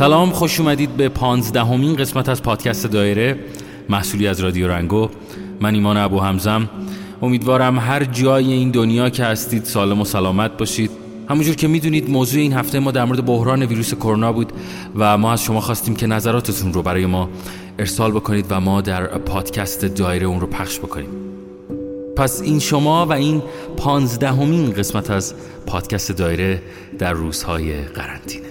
سلام خوش اومدید به پانزدهمین قسمت از پادکست دایره محصولی از رادیو رنگو. من ایمان ابو همزم امیدوارم هر جای این دنیا که هستید سالم و سلامت باشید. همونجور که می‌دونید موضوع این هفته ما در مورد بحران ویروس کرونا بود و ما از شما خواستیم که نظراتتون رو برای ما ارسال بکنید و ما در پادکست دایره اون رو پخش بکنیم. پس این شما و این پانزدهمین قسمت از پادکست دایره در روزهای قرنطینه.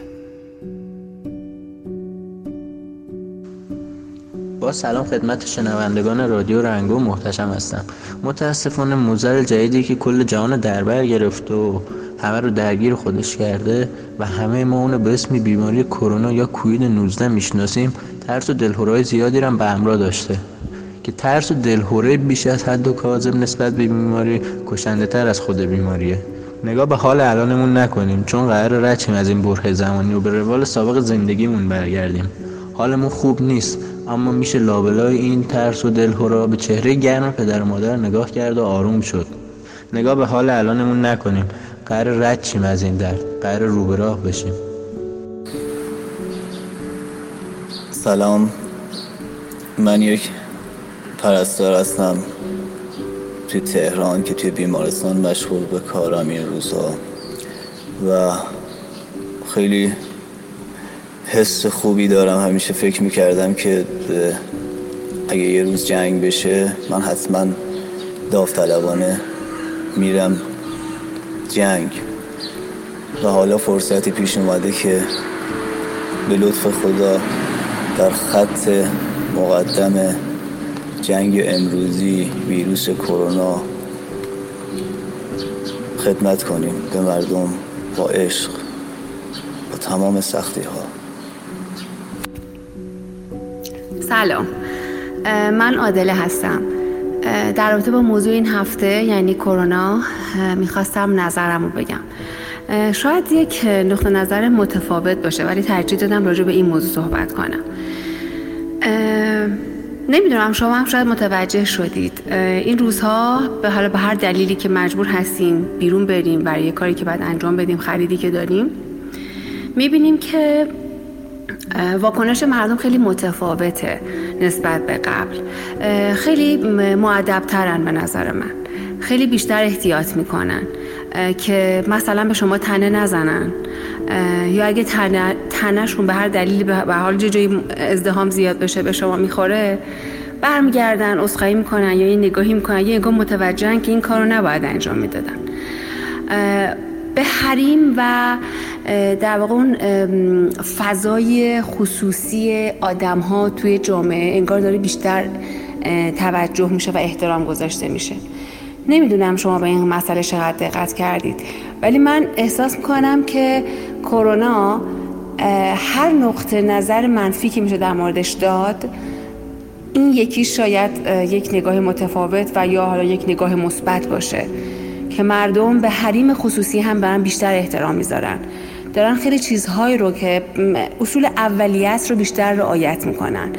با سلام خدمت شنوندگان رادیو رنگو محتشم هستم. متاسفانه موزل جدیدی که کل جهان دربر گرفته و همه رو درگیر خودش کرده و همه ما اونو به اسم بیماری کرونا یا کوید 19 می‌شناسیم ترس و دلهورای زیادی هم به همراه داشته. که ترس و دلهوره بیش از حد و کاذب نسبت به بیماری کشنده تر از خود بیماریه. نگاه به حال الانمون نکنیم چون قرار رچیم از این برهه زمانی و به روال سابق زندگیمون برگردیم. حالمون خوب نیست. اما میشه لابلای این ترس و دلهورا به چهره گرم پدر و مادر نگاه کرد و آروم شد. نگاه به حال الانمون نکنیم. قرار رد چیم از این درد. قرار رو بشیم. سلام. من یک پرستار هستم. توی تهران که توی بیمارستان مشغول به کارم این روزها و خیلی حس خوبی دارم. همیشه فکر می‌کردم که اگه یه روز جنگ بشه من حتما داوطلبانه میرم جنگ. و حالا فرصتی پیش اومده که به لطف خدا در خط مقدم جنگ امروزی ویروس کرونا خدمت کنیم. به مردم با عشق با تمام سختی ها سلام. من عادله هستم. در رابطه با موضوع این هفته یعنی کرونا می‌خواستم نظرم رو بگم. شاید یک نقطه نظر متفاوت باشه ولی ترجیح دادم راجع به این موضوع صحبت کنم. نمی‌دونم شما هم شاید متوجه شدید. این روزها به حالا به هر دلیلی که مجبور هستیم بیرون بریم برای کاری که باید انجام بدیم خریدی که داریم می‌بینیم که واکنش مردم خیلی متفاوته نسبت به قبل. خیلی معدبترن به نظر من. خیلی بیشتر احتیاط می‌کنن. که مثلا به شما تنه نزنن. یا اگه تنه به هر دلیلی به حال جایی ازدهام زیاد بشه به شما می‌خوره برمیگردن اسخایی می‌کنن یا یه نگاهی می‌کنن یا نگاه متوجهن که این کارو نباید انجام می‌دادن. به حریم و در واقع اون فضای خصوصی آدم ها توی جامعه انگار داره بیشتر توجه میشه و احترام گذاشته میشه. نمی‌دونم شما به این مسئله چقدر دقت کردید ولی من احساس می‌کنم که کرونا هر نقطه نظر منفی که میشه در موردش داد این یکی شاید یک نگاه متفاوت و یا حالا یک نگاه مثبت باشه که مردم به حریم خصوصی هم برن بیشتر احترام می‌ذارن. دارن خیلی چیزهایی رو که اصول اولیت رو بیشتر رعایت می‌کنن.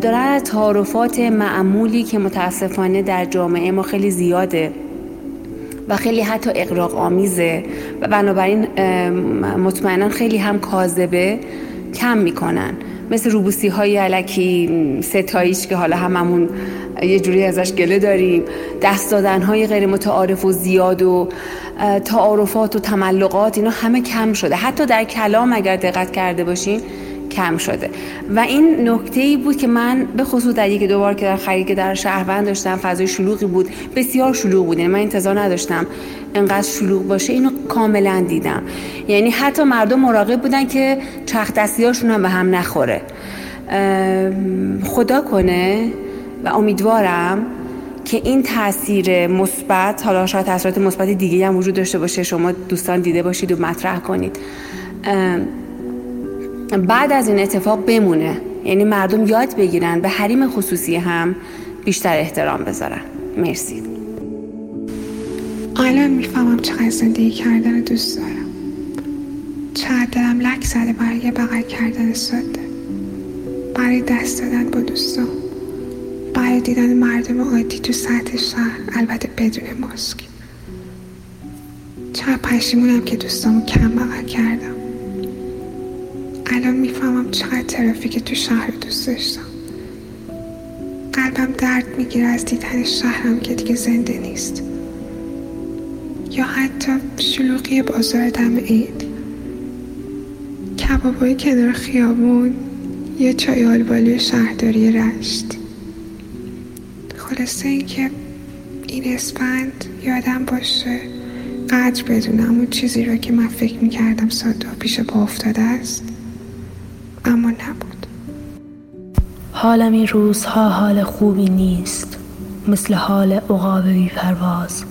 دارن تعارفات معمولی که متاسفانه در جامعه ما خیلی زیاده و خیلی حتی اقراق آمیزه و بنابراین مطمئنا خیلی هم کاذبه. کم می‌کنن. مثل روبوسی های علکی ستایش که حالا هممون یه جوری ازش گله داریم. دست دادن های غیر متعارف و زیاد و تعارفات و تملقات اینا همه کم شده. حتی در کلام اگر دقت کرده باشین کم شده. و این نکته ای بود که من به خصوص در یکی دو بار که در خرید که در شهروند داشتم فضای شلوغی بود. بسیار شلوغ بود. یعنی من انتظار نداشتم انقدر شلوغ باشه. اینو کاملا دیدم. یعنی حتی مردم مراقب بودن که چرخ دستیاشون هم به هم نخوره. خدا کنه و امیدوارم که این تاثیر مثبت حالا شاید تاثیرات مثبت دیگه هم وجود داشته باشه. شما دوستان دیده باشید و مطرح کنید. بعد از این اتفاق بمونه. یعنی مردم یاد بگیرن به حریم خصوصی هم بیشتر احترام بذارن. مرسی. الان می‌فهمم چقدر زندگی کردن دوست دارم. چقدر دلم لک زده برای بغل کردن ساده. برای دست دادن با دوستان. برای دیدن مردم عادی تو سطح شهر البته بدون ماسک. چقدر پشیمونم که دوستامو کم بغل کردم. الان می‌فهمم چقدر ترافیک تو شهر دوست داشتم. قلبم درد می‌گیره از دیدن شهرم که دیگه زنده نیست. یا حتی شلوغی بازار دم عید. کبابای کنار خیابون یا چای آلبالی شهرداری رشت. خلاصه اینکه این اسفند یادم باشه قدر بدونم اون چیزی رو که من فکر می‌کردم ساده پیش با افتاده است. اما نبود. حالم این روزها حال خوبی نیست. مثل حال عقاب بی پرواز.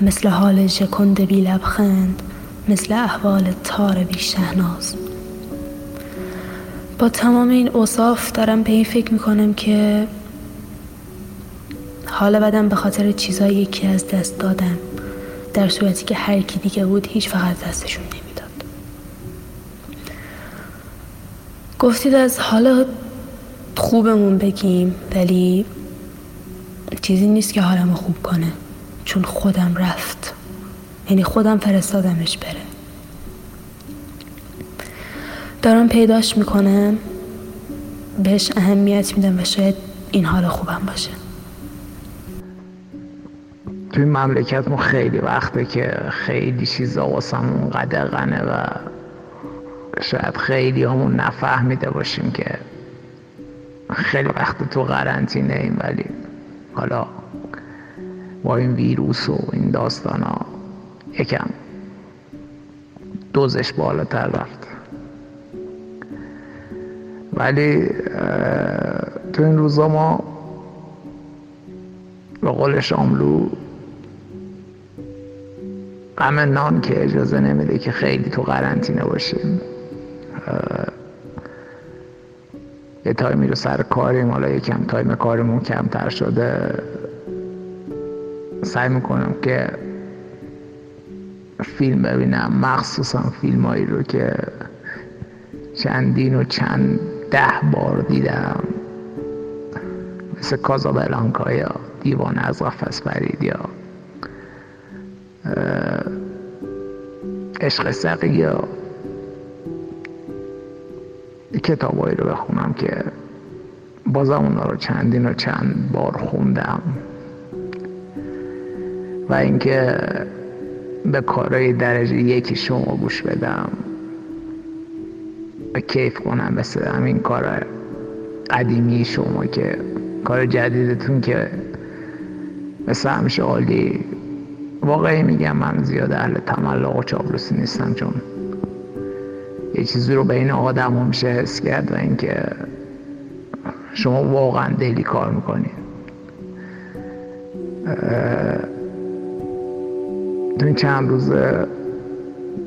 مثل حال ژکند بی لبخند. مثل احوال تار بی شهناز. با تمام این اوصاف دارم به این فکر می‌کنم که حالا بدم به خاطر چیزایی که از دست دادم. در صورتی که هر کی دیگه بود هیچ فقط دستشون گفتید از حالا خوبمون بگیم ولی چیزی نیست که حالمو خوب کنه. چون خودم رفت. یعنی خودم فرستادمش بره. دارم پیداش می‌کنم. بهش اهمیت میدم و شاید این حال خوبم باشه. توی مملکت خیلی وقته که خیلی چیزا واسمون قدقنه و شاید خیلی همون نفهمیده باشیم که خیلی وقت تو قرنطینه ایم ولی حالا با این ویروس و این داستان ها یکم دوزش بالاتر رفت. ولی تو این روزا ما به قول شاملو غم نان که اجازه نمیده که خیلی تو قرنطینه باشیم. یه تایمی رو سر کاریم حالا یکم تایم کارمون کمتر شده. سعی می‌کنم که فیلم ببینم. مخصوصا فیلم هایی رو که چندین و چند ده بار دیدم. مثل کازابلانکا یا دیوان از قفس برید یا عشق سقی یا کتابایی رو بخونم که بازم اونا رو چندین و چند بار خوندم. و اینکه به کارهای درجه یکی شما گوش بدم. و کیف کنم مثل همین کار قدیمی شما که کار جدیدتون که مثل همیشه عالی. واقعی میگم من زیاد اهل تملق و چابلوسی نیستم چون یه چیزی رو بین آدم هم میشه حس کرد و اینکه شما واقعا دلی کار می‌کنید تو این چند روز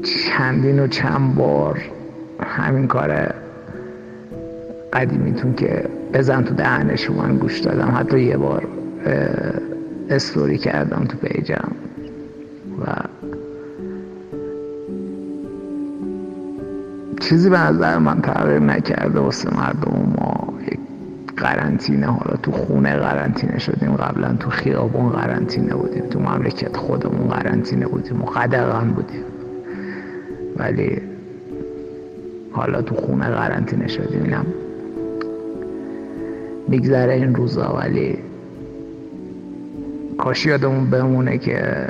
چندین و چند بار همین کار قدیمیتون که بزن تو دهن شما گوش دادم. حتی یه بار استوری کردم تو پیجم و چیزی به نظر من تغییر نکرده واسه مردم ما. یک قرنطینه حالا تو خونه قرنطینه شدیم قبلا تو خیابون قرنطینه بودیم تو مملکت خودمون قرنطینه بودیم و قدغن بودیم. ولی حالا تو خونه قرنطینه شدیم اینم میگذره این روزا ولی کاش یادمون بمونه که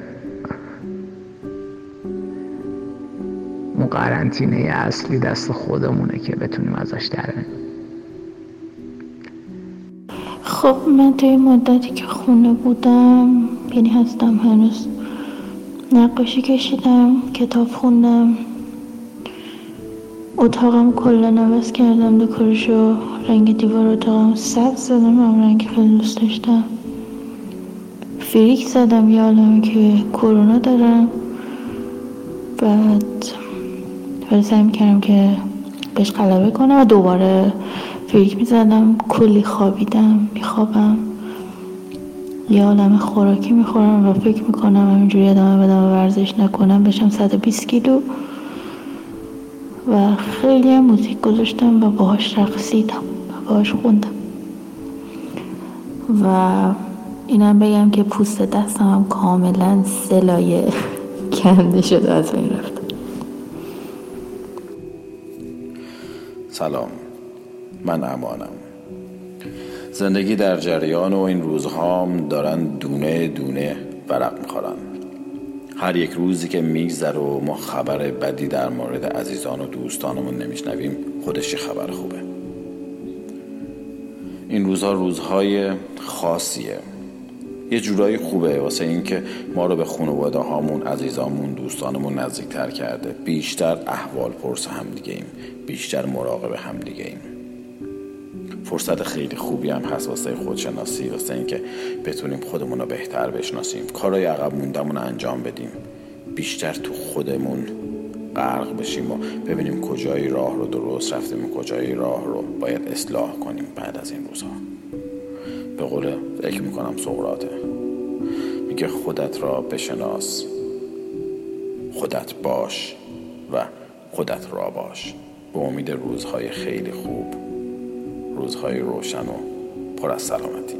اون قرنطینه اصلی دست خودمونه که بتونیم ازش در خب من توی مدتی که خونه بودم یعنی هستم هنوز نقاشی کشیدم کتاب خوندم. اتاقم کلا عوض کردم دکورشو رنگ دیوار اتاقم سبز زدم هم رنگ خیلی دوست داشتم. فریک زدم یه که کرونا دارم بعد ولی سعی می‌کردم که بهش غلبه کنم و دوباره فریک می‌زدم. کلی خوابیدم میخوابم. یه عالم خوراکی می‌خورم و فکر می‌کنم همینجوری ادامه بدم و ورزش نکنم بشم 120 کیلو. و خیلی موزیک گذاشتم و باهاش رقصیدم و باهاش خوندم. و اینم بگم که پوست دستم هم کاملا سلایه کنده شده از این رفتم سلام. من امانم زندگی در جریان و این روزهام دارن دونه دونه ورق می‌خورن. هر یک روزی که میگذره و ما خبر بدی در مورد عزیزان و دوستانمون نمیشنویم خودش خبر خوبه. این روزها روزهای خاصیه. یه جورایی خوبه واسه اینکه ما رو به خانواده هامون عزیزامون دوستانمون نزدیکتر کرده. بیشتر احوال پرس هم دیگه ایم. بیشتر مراقب هم دیگه ایم. فرصت خیلی خوبی هم هست واسه خودشناسی واسه اینکه بتونیم خودمون رو بهتر بشناسیم. کارهای عقب موندمون انجام بدیم. بیشتر تو خودمون غرق بشیم و ببینیم کجای راه رو درست رفتیم و کجای راه رو باید اصلاح کنیم بعد از این روزها. به قول فکر می‌کنم سقراته میگه خودت را بشناس. خودت باش و خودت را باش. به امید روزهای خیلی خوب روزهای روشن و پر از سلامتی.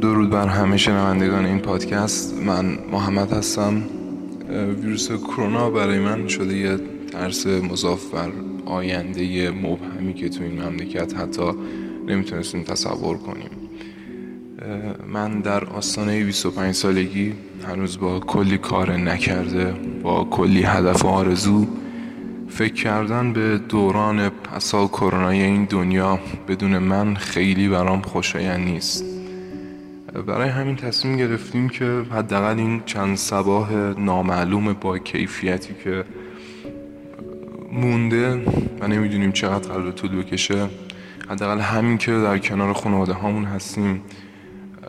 درود بر همه شنوندگان این پادکست. من محمد هستم. ویروس کرونا برای من شده یه ترس مضاف بر آینده مبهمی که تو این مملکت حتی نمی‌تونستیم تصور کنیم. من در آستانه 25 سالگی هنوز با کلی کار نکرده با کلی هدف و آرزو فکر کردن به دوران پسا کرونای این دنیا بدون من خیلی برام خوشایند نیست. برای همین تصمیم گرفتیم که حداقل این چند سباه نامعلوم با کیفیتی که مونده و نمی‌دونیم چقدر قرار طول بکشه. حداقل همین که در کنار خانواده هامون هستیم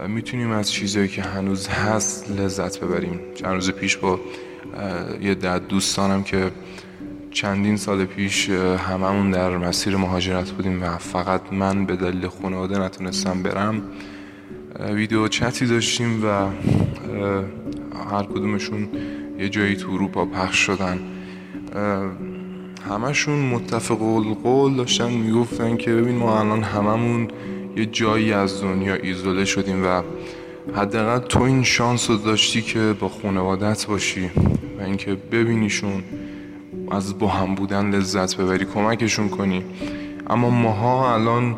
می‌تونیم از چیزهایی که هنوز هست لذت ببریم. چند روز پیش با یه دد دوستانم که چندین سال پیش هممون در مسیر مهاجرت بودیم و فقط من به دلیل خانواده نتونستم برم. ویدیو چتی داشتیم و هر کدومشون یه جایی تو اروپا پخش شدن. همشون متفق القول داشتن می‌گفتن که ببین ما الان هممون یه جایی از دنیا ایزوله شدیم و حداقل تو این شانس رو داشتی که با خانوادت باشی و اینکه ببینیشون از با هم بودن لذت ببری کمکشون کنی. اما ماها الان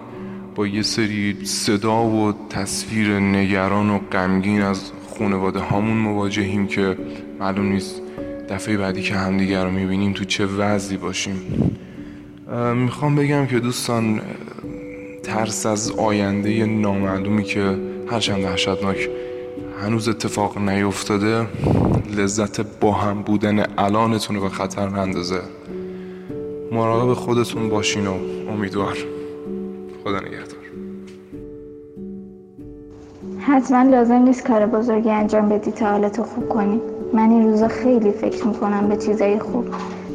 با یه سری صدا و تصویر نگران و غمگین از خانواده هامون مواجهیم که معلوم نیست دفعه بعدی که همدیگر رو می‌بینیم تو چه وضعی باشیم. می‌خوام بگم که دوستان ترس از آینده نامعلومی که هرچند وحشتناک هنوز اتفاق نیفتاده لذت با هم بودن الانتون رو به خطر نندازه. مراقب خودتون باشین و امیدوار. خدا نگهدار. حتما لازم نیست کار بزرگی انجام بدی تا حالتو خوب کنی. من این روزا خیلی فکر می‌کنم به چیزای خوب.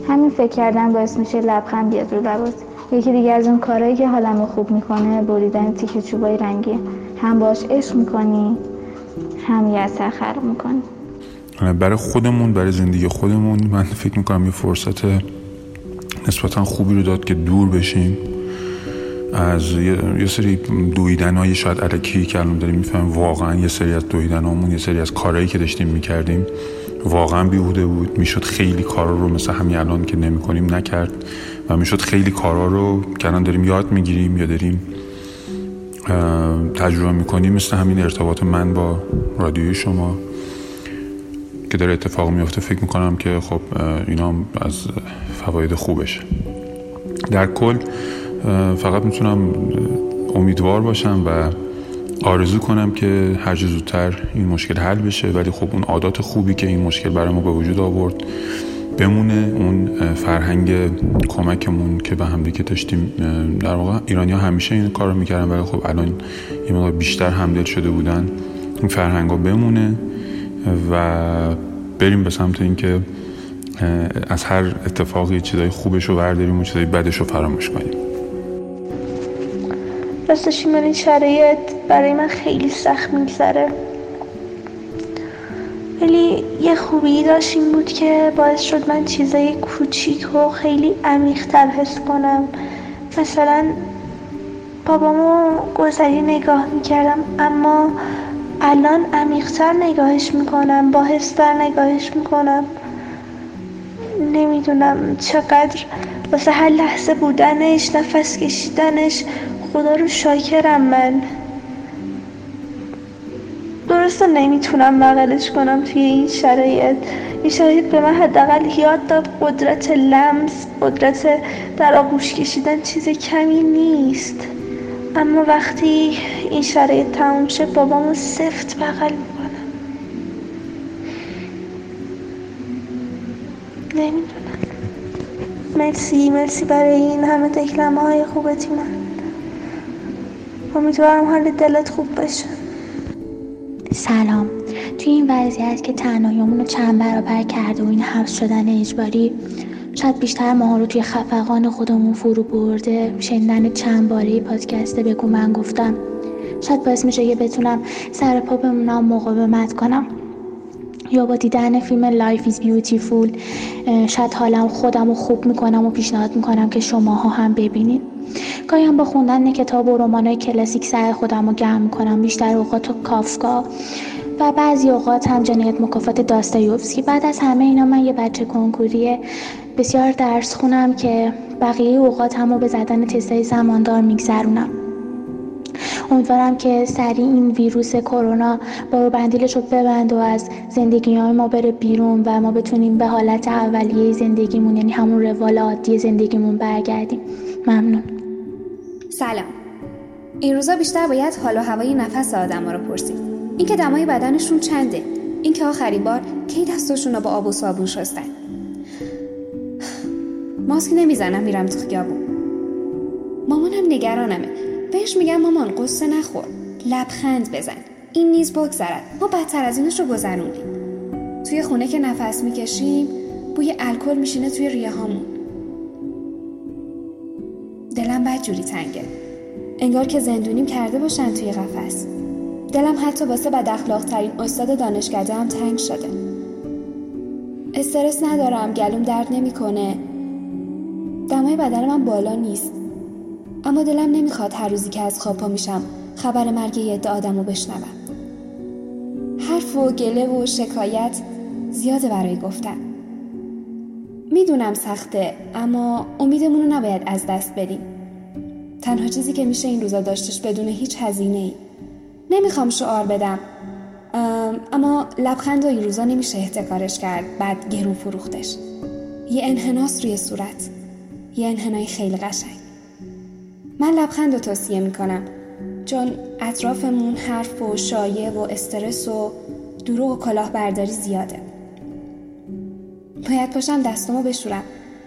همین فکر کردن باعث میشه لبخند بیاد رو لبات یکی دیگه از اون کارهایی که حالمو خوب می‌کنه بریدن تیکه چوبای رنگی. هم باش عشق می‌کنی هم یه اثر خلق می‌کنی. برای خودمون برای زندگی خودمون من فکر می‌کنم یه فرصت نسبتا خوبی رو داد که دور بشیم. از یه, سری دویدن های شاید علکی که الان داریم می‌فهمیم واقعا یه سری از دویدن یه سری از کارهایی که داشتیم می‌کردیم. واقعا بیهوده بود. می‌شد خیلی کارا رو مثل همین الان که نمی کنیم نکرد و می‌شد خیلی کارا رو که الان داریم یاد می‌گیریم یا داریم تجربه می‌کنیم. مثل همین ارتباط من با رادیوی شما که داره اتفاق میفته فکر می‌کنم که خب اینا از فواید خوبشه. در کل فقط می‌تونم امیدوار باشم و آرزو کنم که هر زودتر این مشکل حل بشه ولی خب اون عادات خوبی که این مشکل برای ما به وجود آورد بمونه. اون فرهنگ کمکمون که به همدیگه داشتیم در واقع ایرانی ها همیشه این کار رو می‌کردن ولی خب الان یه بیشتر همدل شده بودن. این فرهنگ ها بمونه و بریم به سمت اینکه از هر اتفاقی چیزای خوبش رو برداریم و چیزای بدش رو فراموش کنیم. راستش این شرایط برای من خیلی سخت میگذره. ولی یه خوبی داشت این بود که باعث شد من چیزای کوچیک و خیلی عمیقتر حس کنم. مثلا بابامو گذری نگاه می‌کردم اما الان عمیقتر نگاهش می‌کنم با حستر نگاهش می‌کنم. نمی‌دونم چقدر واسه هر لحظه بودنش نفس کشیدنش خدا رو شاکرم من. درسته نمی‌تونم بغلش کنم توی این شرایط. این شرایط به من حداقل یاد داد قدرت لمس قدرت در آغوش کشیدن چیز کمی نیست. اما وقتی این شرایط تموم شه بابامو سفت بغل می‌کنم. نمی‌دونم. مرسی مرسی برای این همه دکلمه های خوبتی من امیدوارم حال دلت خوب باشه. سلام. توی این وضعیت که تنهاییمون رو چند برابر کرده و این حبس شدن اجباری شاید بیشتر ماها رو توی خفقان خودمون فرو برده شنیدن چند باره پادکسته بگو من گفتم. شاید باعث میشه یه بتونم سر پا بمونم مقاومت کنم. یا با دیدن فیلم Life is Beautiful شاید حالم خودم رو خوب می‌کنم و پیشنهاد می‌کنم که شماها هم ببینید گاهی با خوندن کتاب و رمانای کلاسیک سر خودم رو گرم می‌کنم. بیشتر اوقات و کافکا و بعضی اوقات هم جنایت مکافات داستایوفسکی. بعد از همه اینا من یه بچه کنکوری بسیار درس خونم که بقیه اوقات هم رو به زدن تستای زماندار میگذرونم. امیدوارم که سریع این ویروس کرونا با بندیلش رو ببند و از زندگی های ما بره بیرون و ما بتونیم به حالت اولیه زندگیمون یعنی همون روال عادی زندگیمون برگردیم. ممنون. سلام. این روزا بیشتر باید حال و هوای نفس آدم رو پرسید. اینکه دمای بدنشون چنده. اینکه آخرین بار کی دستشون رو با آب و صابون شستن. ماسک نمی‌زنم میرم تو خیابون. مامانم نگرانمه. بهش میگم مامان قصه نخور. لبخند بزن. این نیز بگذرد. ما بدتر از اینش رو گذروندیم. توی خونه که نفس می‌کشیم بوی الکل میشینه توی ریه هامون دلم بد جوری تنگه. انگار که زندونیم کرده باشن توی قفس. دلم حتی واسه بد اخلاق ترین استاد دانشکده هم تنگ شده. استرس ندارم گلوم درد نمی‌کنه. دمای بدن من بالا نیست. اما دلم نمی‌خواد هر روزی که از خواب پا میشم خبر مرگ یه عده آدم رو بشنوم. حرف و گله و شکایت زیاده برای گفتن. می‌دونم سخته اما امیدمون رو نباید از دست بدیم. تنها چیزی که میشه این روزا داشتش بدون هیچ هزینه ای نمی‌خوام شعار بدم اما لبخند و این روزا نمیشه احتکارش کرد بعد گرون فروختش. یه انحناس روی صورت. یه انحنای خیلی قشنگ. من لبخند رو توصیه می‌کنم چون اطرافمون حرف و شایع و استرس و دروغ و کلاهبرداری زیاده. باید پاشم دستمو بشورم.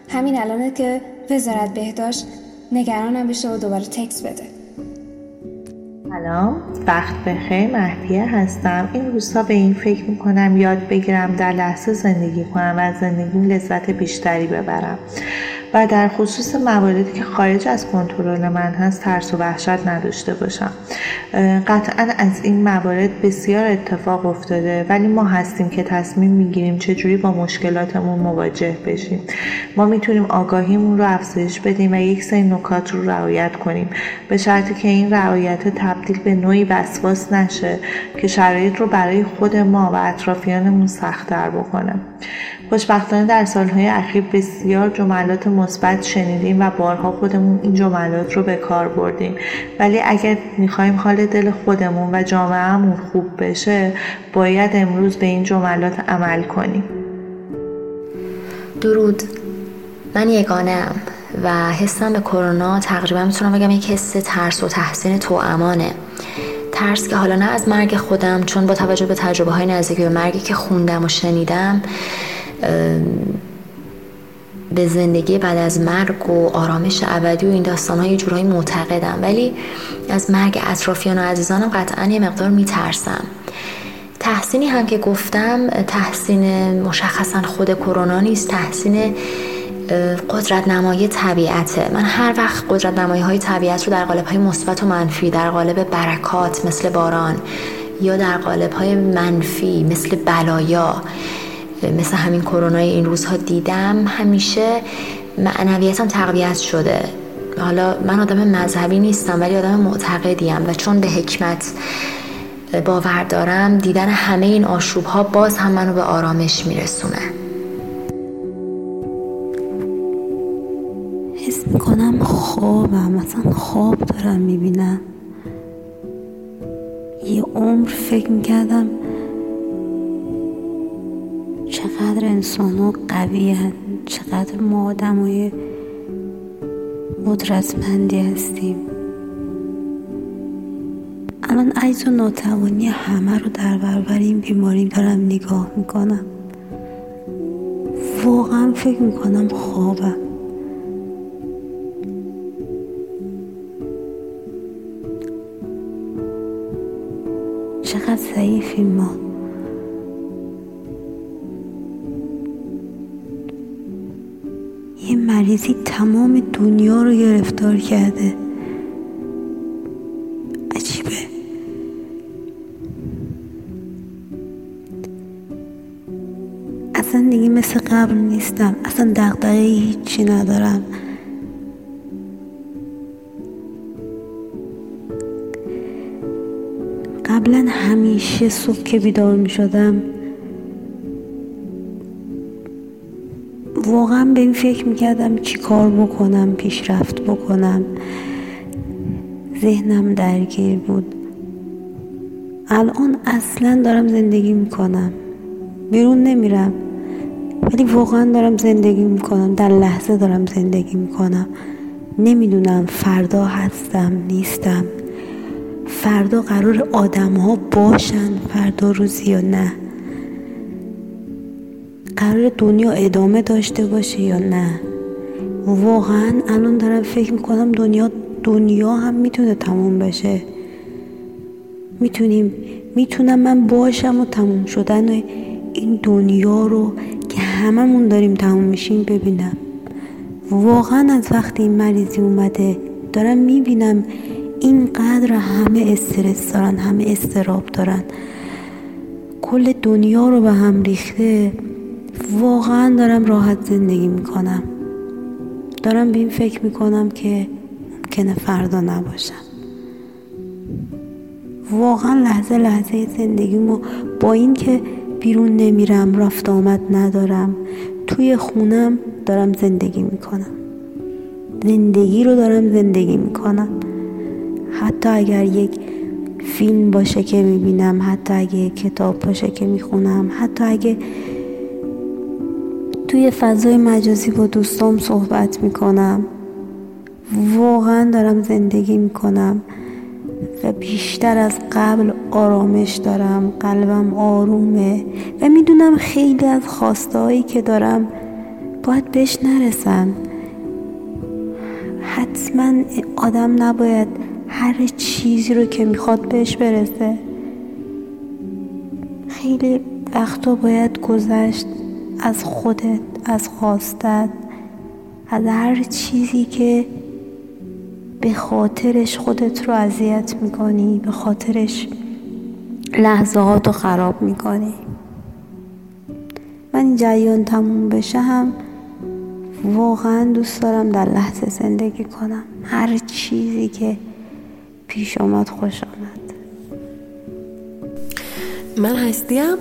همین الانه که وزارت بهداشت نگرانم بشه و دوباره تکس بده. سلام. وقت بخیر مهدیه هستم. این روزها به این فکر می‌کنم یاد بگیرم در لحظه زندگی کنم و زندگی لذت بیشتری ببرم. و در خصوص مواردی که خارج از کنترل من هست ترس و وحشت نداشته باشم. قطعا از این موارد بسیار اتفاق افتاده ولی ما هستیم که تصمیم می‌گیریم چجوری با مشکلاتمون مواجه بشیم. ما می‌تونیم آگاهیمون رو افزایش بدیم و یک سری نکات رو رعایت کنیم. به شرطی که این رعایت تبدیل به نوعی وسواس نشه که شرایط رو برای خود ما و اطرافیانمون سختتر بکنه. خوشبختانه در سالهای اخیر بسیار جملات مثبت شنیدیم و بارها خودمون این جملات رو به کار بردیم. ولی اگر می‌خوایم حال دل خودمون و جامعهمون خوب بشه باید امروز به این جملات عمل کنیم. درود. من یگانه و حسم به کرونا تقریبا می‌تونم بگم یک حس ترس و تحسین تو امانه ترس که حالا نه از مرگ خودم چون با توجه به تجربه های نزدیکی به مرگی که خوندم و شنیدم به زندگی بعد از مرگ و آرامش ابدی و این داستان های جورایی معتقدم. ولی از مرگ اطرافیان و عزیزانم قطعا یه مقدار میترسم. تحسینی هم که گفتم تحسین مشخصا خود کرونا نیست تحسین قدرت نمایی طبیعته. من هر وقت قدرت نمایی های طبیعت رو در قالب های مثبت و منفی در قالب برکات مثل باران یا در قالب های منفی مثل بلایا مثل همین کرونای این روزها دیدم همیشه معنویتم تقویت شده. حالا من آدم مذهبی نیستم ولی آدم معتقدیم و چون به حکمت باور دارم دیدن همه این آشوب ها باز هم منو به آرامش میرسونه. حس می‌کنم خوابم مثلا خواب دارم می‌بینم. یه عمر فکر می‌کردم چقدر انسان ها قوی چقدر ما آدم های قدرتمندی هستیم. الان عیز و ناتوانی همه رو در برابر این بیماری دارم نگاه می‌کنم. واقعا فکر می‌کنم خوابم. چقدر ضعیفیم ما. مریضی تمام دنیا رو گرفتار کرده. عجیبه. اصلا دیگه مثل قبل نیستم. اصلا دقدقه هیچی ندارم. قبلا همیشه صبح که بیدار می شدم به این فکر می‌کردم چی کار بکنم پیشرفت بکنم. ذهنم درگیر بود. الان اصلا دارم زندگی می‌کنم. بیرون نمیرم. ولی واقعا دارم زندگی می‌کنم. در لحظه دارم زندگی می‌کنم. نمی‌دونم فردا هستم نیستم. فردا قرار آدم ها باشن فردا روزی یا نه. قرار دنیا ادامه داشته باشه یا نه؟ واقعا الان دارم فکر می‌کنم دنیا دنیا هم می‌تونه تموم بشه. می‌تونیم می‌تونم من باشم و تموم شدن این دنیا رو که هممون داریم تموم میشیم ببینم. واقعا از وقتی این مریضی اومده دارم می‌بینم اینقدر همه استرس دارن همه استراب دارن. کل دنیا رو به هم ریخته. واقعا دارم راحت زندگی می‌کنم. دارم به این فکر می‌کنم که ممکنه فردا نباشم. واقعا لحظه لحظه زندگیمو با این که بیرون نمیرم رفت آمد ندارم توی خونم دارم زندگی می‌کنم. زندگی رو دارم زندگی می‌کنم. حتی اگر یک فیلم باشه که می‌بینم حتی اگه کتاب باشه که می‌خونم حتی اگه توی فضای مجازی با دوستام صحبت می‌کنم. واقعا دارم زندگی می‌کنم و بیشتر از قبل آرامش دارم قلبم آرومه و می‌دونم خیلی از خواستهایی که دارم باید بهش نرسم حتما آدم نباید هر چیزی رو که می‌خواد بهش برسه. خیلی وقتا باید گذشت. از خودت از خواستت از هر چیزی که به خاطرش خودت رو اذیت می‌کنی به خاطرش لحظات رو خراب می‌کنی. من جریان تموم بشه هم واقعا دوست دارم در لحظه زندگی کنم. هر چیزی که پیش آمد خوش آمد من هستیم.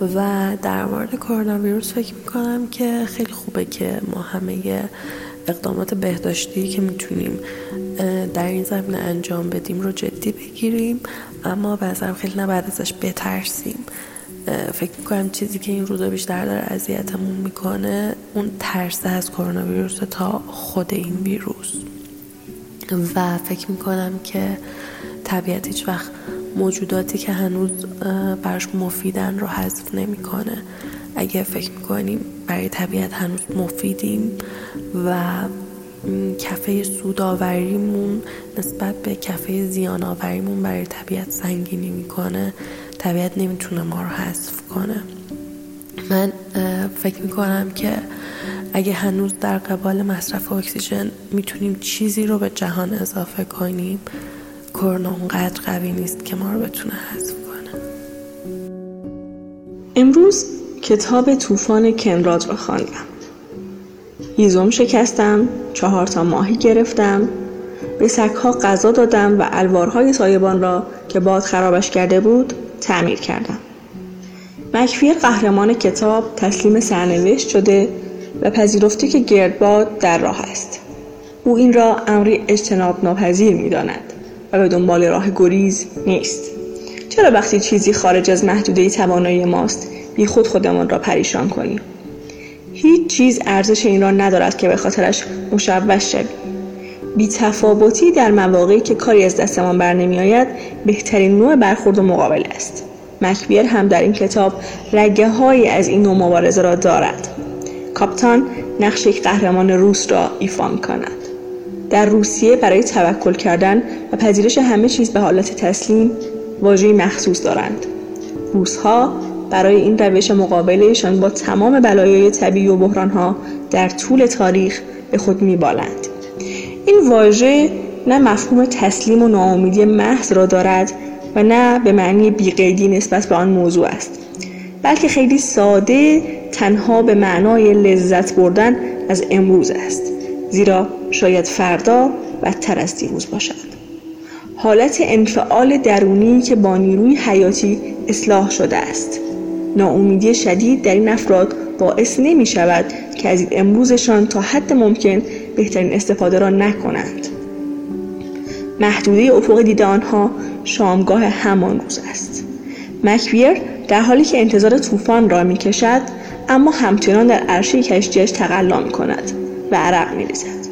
و در مورد کرونا ویروس فکر می‌کنم که خیلی خوبه که ما همه اقدامات بهداشتی که می‌تونیم در این زمینه انجام بدیم رو جدی بگیریم. اما بعضا خیلی نباید ازش بترسیم. فکر می‌کنم چیزی که این روزا بیشتر داره اذیتمون می‌کنه اون ترس از کرونا ویروس تا خود این ویروس. و فکر می‌کنم که طبیعت هیچ وقت موجوداتی که هنوز براش مفیدن رو حذف نمی‌کنه. اگه فکر می‌کنیم برای طبیعت هنوز مفیدیم و کفه سوداوریمون نسبت به کفه زیانآوریمون برای طبیعت سنگینی می‌کنه طبیعت نمی‌تونه ما رو حذف کنه. من فکر می‌کنم که اگه هنوز در قبال مصرف اکسیژن می‌تونیم چیزی رو به جهان اضافه کنیم کرونا اونقدر قوی نیست که ما رو بتونه حذف کنه. امروز کتاب طوفان کنراد را خواندم. هیزم شکستم چهار تا ماهی گرفتم به سگها غذا دادم و الوارهای سایبان را که باد خرابش کرده بود تعمیر کردم. مکفیر قهرمان کتاب تسلیم سرنوشت شده و پذیرفته که گردباد در راه است. او این را امری اجتناب ناپذیر می داند و به دنبال راه گریز نیست. چرا وقتی چیزی خارج از محدوده توانایی ماست بی خود خودمان را پریشان کنیم؟ هیچ چیز ارزش این را ندارد که به خاطرش مشوش شویم. بی تفاوتی در مواقعی که کاری از دستمان بر نمی آید بهترین نوع برخورد و مقابل است. مکبیر هم در این کتاب رگه های از این نوع مبارزه را دارد. کاپتان نقش یک قهرمان روس را ایفا می کند. در روسیه برای توکل کردن و پذیرش همه چیز به حالت تسلیم واژه‌ای مخصوص دارند. روسها برای این روش مقابلهشان با تمام بلایای طبیعی و بحرانها در طول تاریخ به خود میبالند. این واژه نه مفهوم تسلیم و ناامیدی محض را دارد و نه به معنی بیقیدی نسبت به آن موضوع است بلکه خیلی ساده تنها به معنای لذت بردن از امروز است. زیرا شاید فردا بدتر از دیروز باشد. حالت انفعال درونی که با نیروی حیاتی اصلاح شده است. ناامیدی شدید در این افراد باعث نمی شود که از امروزشان تا حد ممکن بهترین استفاده را نکنند. محدوده افق دید آنها شامگاه همان روز است. مکویر در حالی که انتظار طوفان را می کشد اما همچنان در عرشه کشتیش تقلا می کند و عرق می ریزد.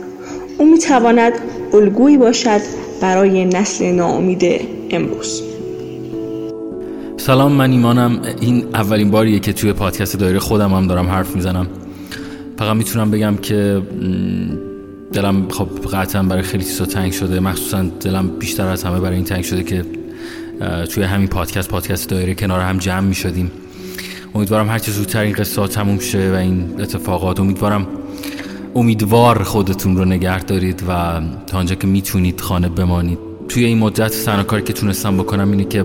او می تواند الگویی باشد برای نسل ناامید امروز. سلام من ایمانم. این اولین باریه که توی پادکست دایره خودم هم دارم حرف می‌زنم. فقط می‌تونم بگم که دلم خب قطعا برای خیلی چیزا تنگ شده. مخصوصا دلم بیشتر از همه برای این تنگ شده که توی همین پادکست پادکست دایره کنار هم جمع می‌شدیم. امیدوارم هرچه زودتر این قصه تموم شه و این اتفاقات امیدوارم امیدوار خودتون رو نگه دارید و تا آنجا که می‌تونید خانه بمانید. توی این مدت تنها کاری که تونستم بکنم اینه که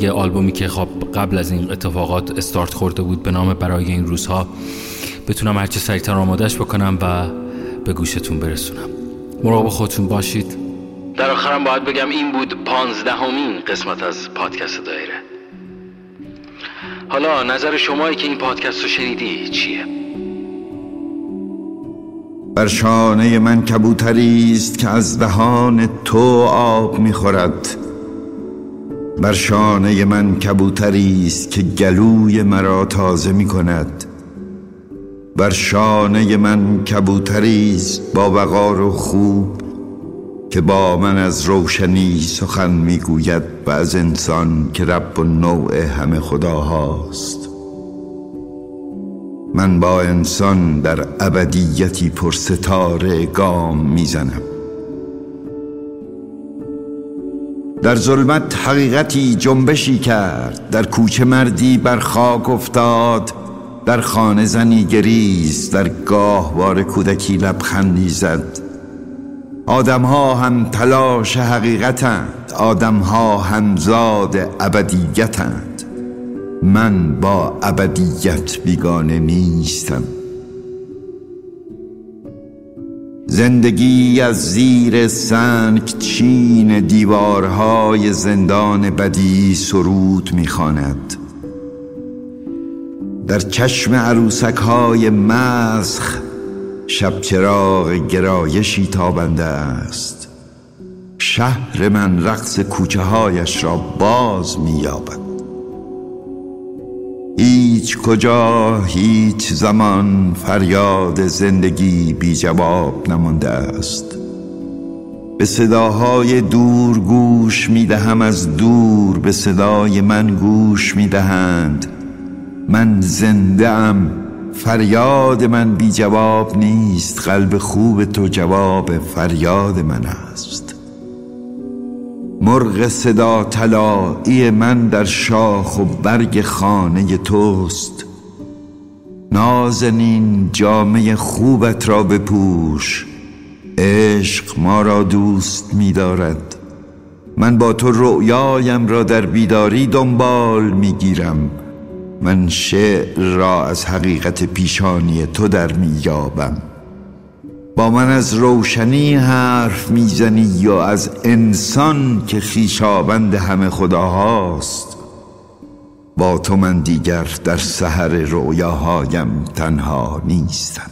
یه آلبومی که خب قبل از این اتفاقات استارت خورده بود به نام برای این روزها بتونم هرچه سریعتر آمادش بکنم و به گوشتون برسونم. مراقب خودتون باشید. در آخرم باید بگم این بود پانزدهمین قسمت از پادکست دایره. حالا نظر شمایی که این پادکست رو شنیدی چیه؟ بر شانه من کبوتری است که از دهان تو آب می‌خورد. بر شانه من کبوتری است که گلوی مرا تازه می کند بر شانه من کبوتری است با وقار و خوب که با من از روشنی سخن می‌گوید و از انسان که رب و نوع همه خداهاست. من با انسان در ابدیتی پر ستاره گام می‌زنم. در ظلمت حقیقتی جنبشی کرد. در کوچه مردی بر خاک افتاد. در خانه زنی گریز. در گاهوار کودکی لبخندی زد. آدم ها هم تلاش حقیقتند. آدم ها هم زاد ابدیتند. من با ابدیت بیگانه نیستم. زندگی از زیر سنگ چین دیوارهای زندان بدی سرود می‌خواند. در چشم عروسک های مسخ شب چراغ گرایشی تابنده است. شهر من رقص کوچه هایش را باز مییابد. هیچ کجا هیچ زمان فریاد زندگی بی جواب نمانده است. به صداهای دور گوش می‌دهم از دور به صدای من گوش می‌دهند من زنده ام فریاد من بی جواب نیست. قلب خوب تو جواب فریاد من است. مرغ صدا طلایی من در شاخ و برگ خانه توست. نازنین جامعه خوبت را بپوش. عشق ما را دوست می دارد. من با تو رؤیایم را در بیداری دنبال می گیرم. من شعر را از حقیقت پیشانی تو در میابم با من از روشنی حرف می‌زنی یا از انسان که خیشابند همه خداهاست؟ با تو من دیگر در سحر رویاهایم تنها نیستم.